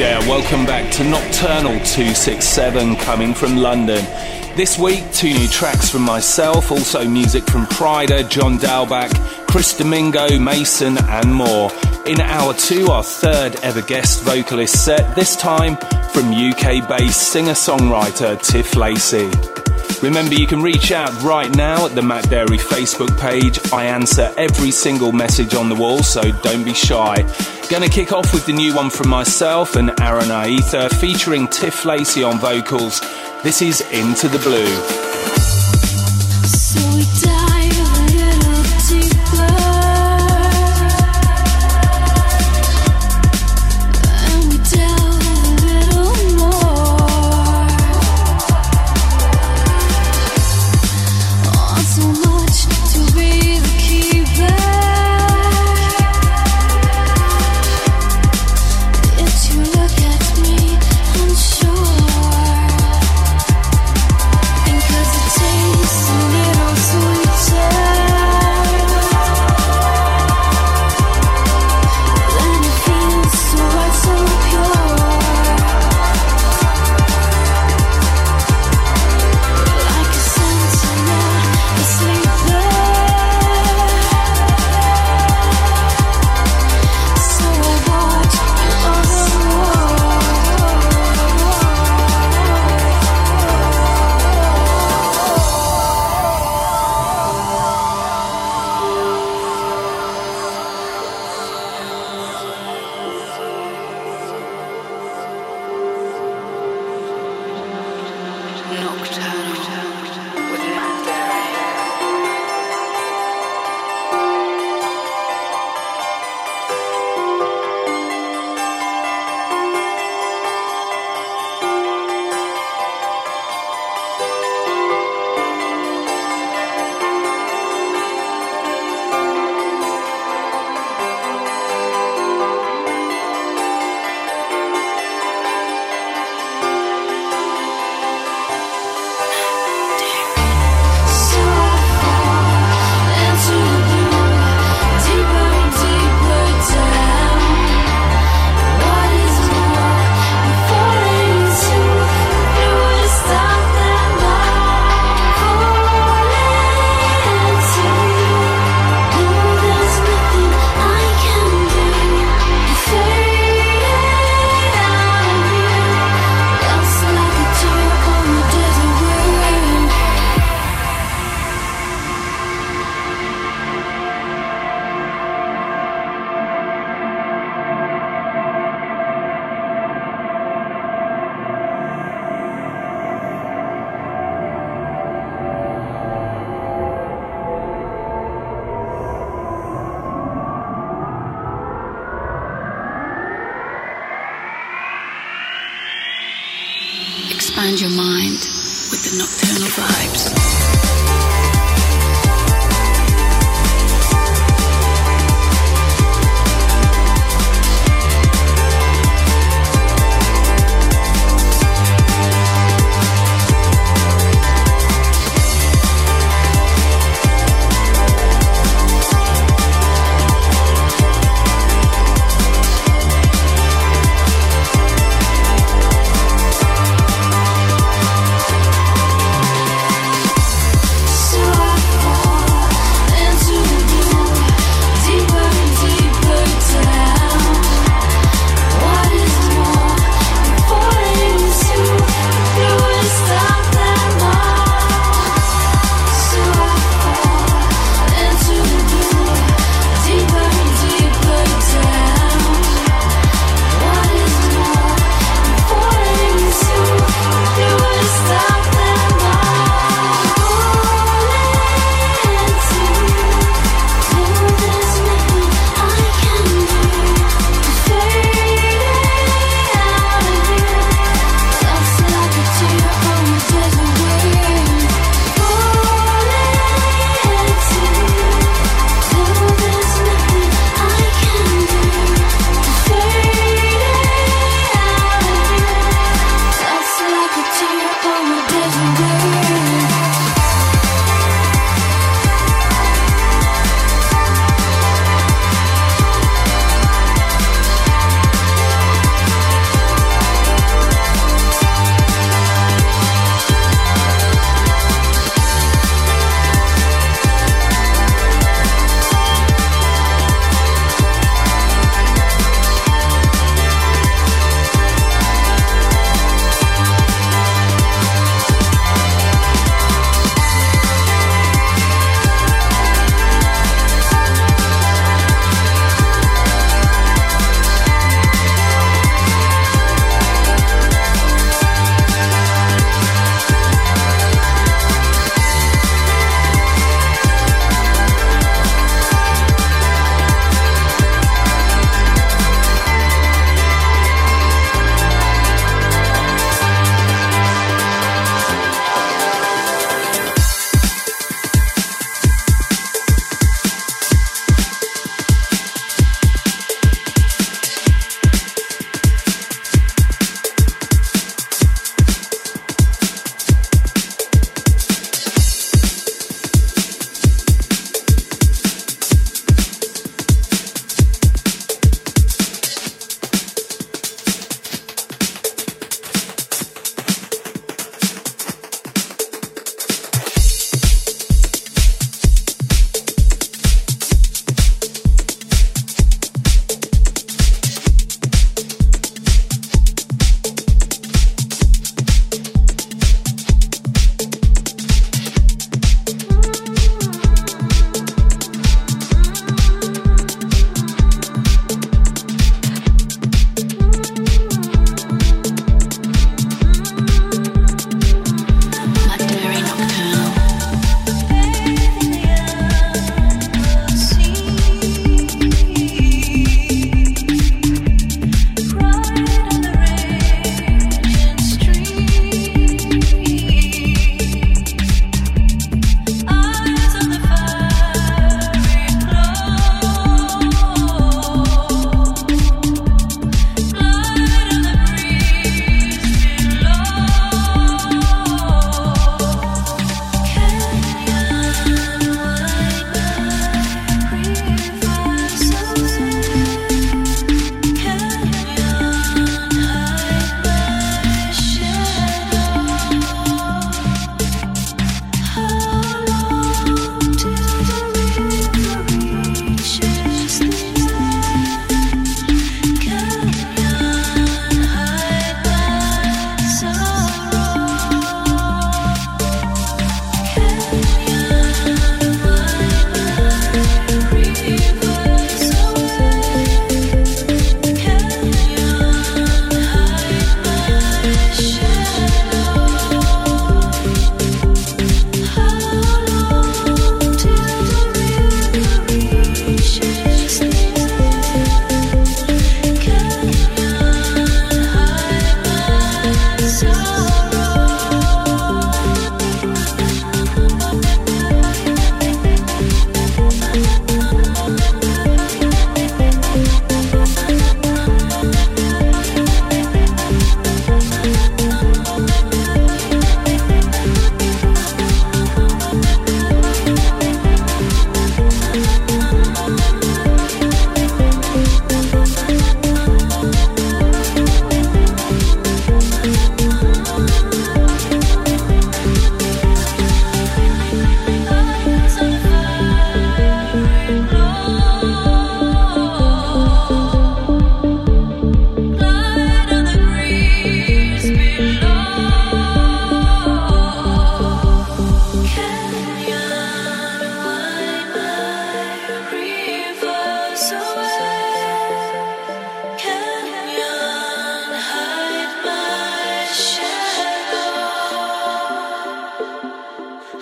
there, welcome back to Nocturnal 267 coming from London. This week, two new tracks from myself, also music from Pryda, John Dahlback, Chris Domingo, Mason, and more. In hour two, our third ever guest vocalist set, this time from UK based singer songwriter Tiff Lacey. Remember, you can reach out right now at the Matt Darey Facebook page. I answer every single message on the wall, so don't be shy. Gonna kick off with the new one from myself and Aaron Aether featuring Tiff Lacey on vocals. This is Into the Blue.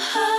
heart.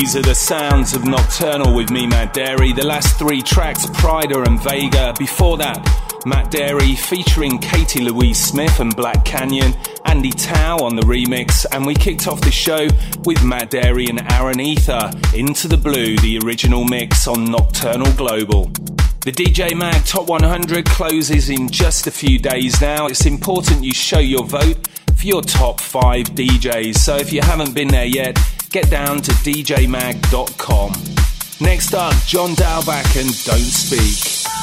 These are the sounds of Nocturnal with me, Matt Darey. The last three tracks, Pryda and Vega. Before that, Matt Darey featuring Katie Louise Smith and Black Canyon, Andy Tao on the remix, and we kicked off the show with Matt Darey and Aaron Aether, Into the Blue, the original mix on Nocturnal Global. The DJ Mag Top 100 closes in just a few days now. It's important you show your vote for your top five DJs, so if you haven't been there yet, get down to djmag.com. Next up, John Dahlback and Don't Speak.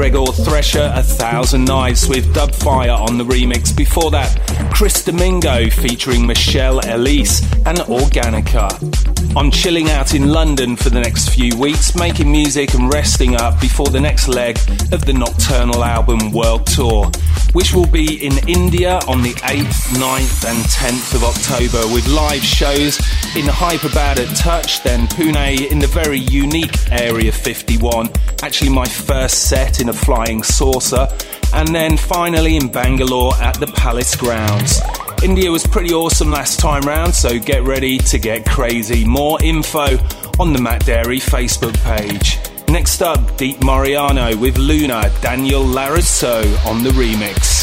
Gregor Tresher, A Thousand Nights with Dubfire on the remix. Before that, Chris Domingo featuring Michelle Elise and Organica. I'm chilling out in London for the next few weeks, making music and resting up before the next leg of the Nocturnal album World Tour, which will be in India on the 8th, 9th, and 10th of October with live shows in Hyderabad at Touch, then Pune in the very unique Area 51, actually my first set in a flying saucer, and then finally in Bangalore at the Palace Grounds. India was pretty awesome last time round, so get ready to get crazy. More info on the Matt Darey Facebook page. Next up, Deep Mariano with Luna, Daniel Larusso on the remix.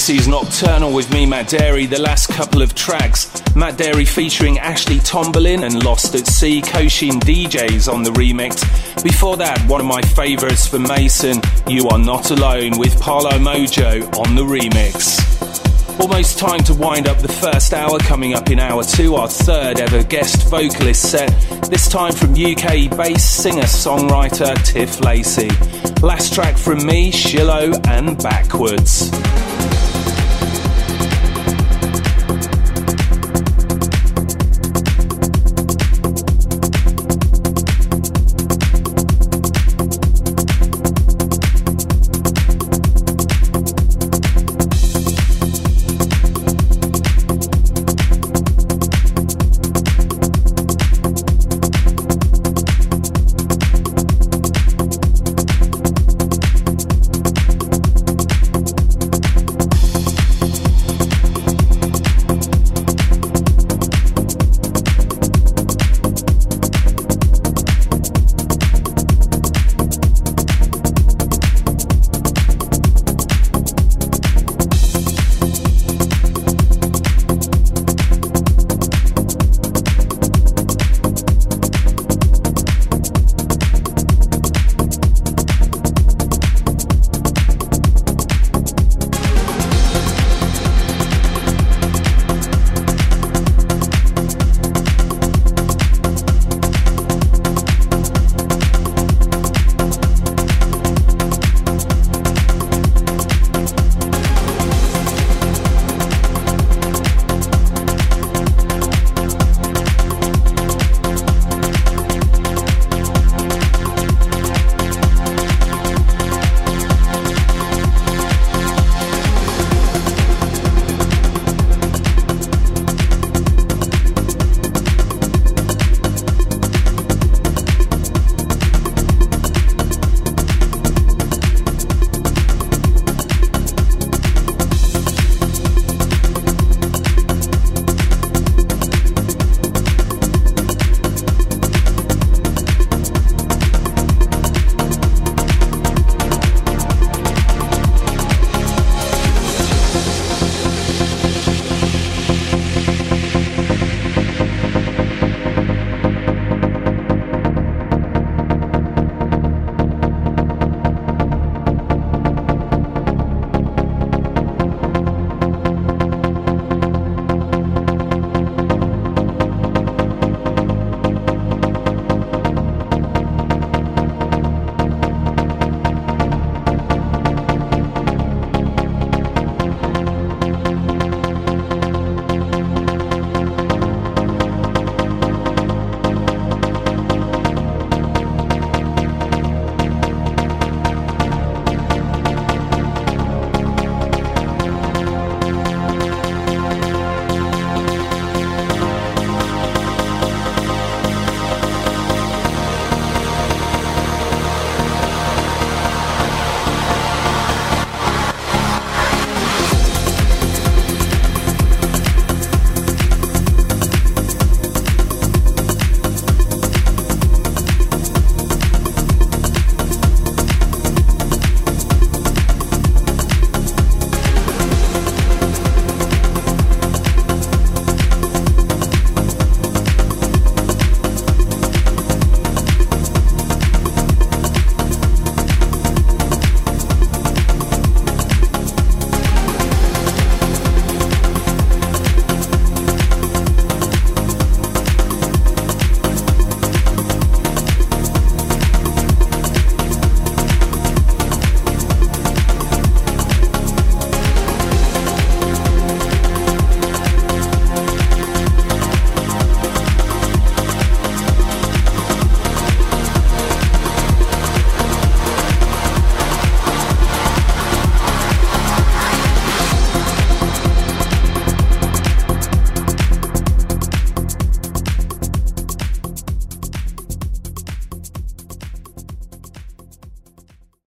This is Nocturnal with me, Matt Darey. The last couple of tracks, Matt Darey featuring Ashley Tomberlin and Lost at Sea, Koshin DJs on the remix. Before that, one of my favourites for Mason, You Are Not Alone with Paulo Mojo on the remix. Almost time to wind up the first hour, coming up in hour two, our third ever guest vocalist set, this time from UK bass singer songwriter Tiff Lacey. Last track from me, Shillo and Backwards.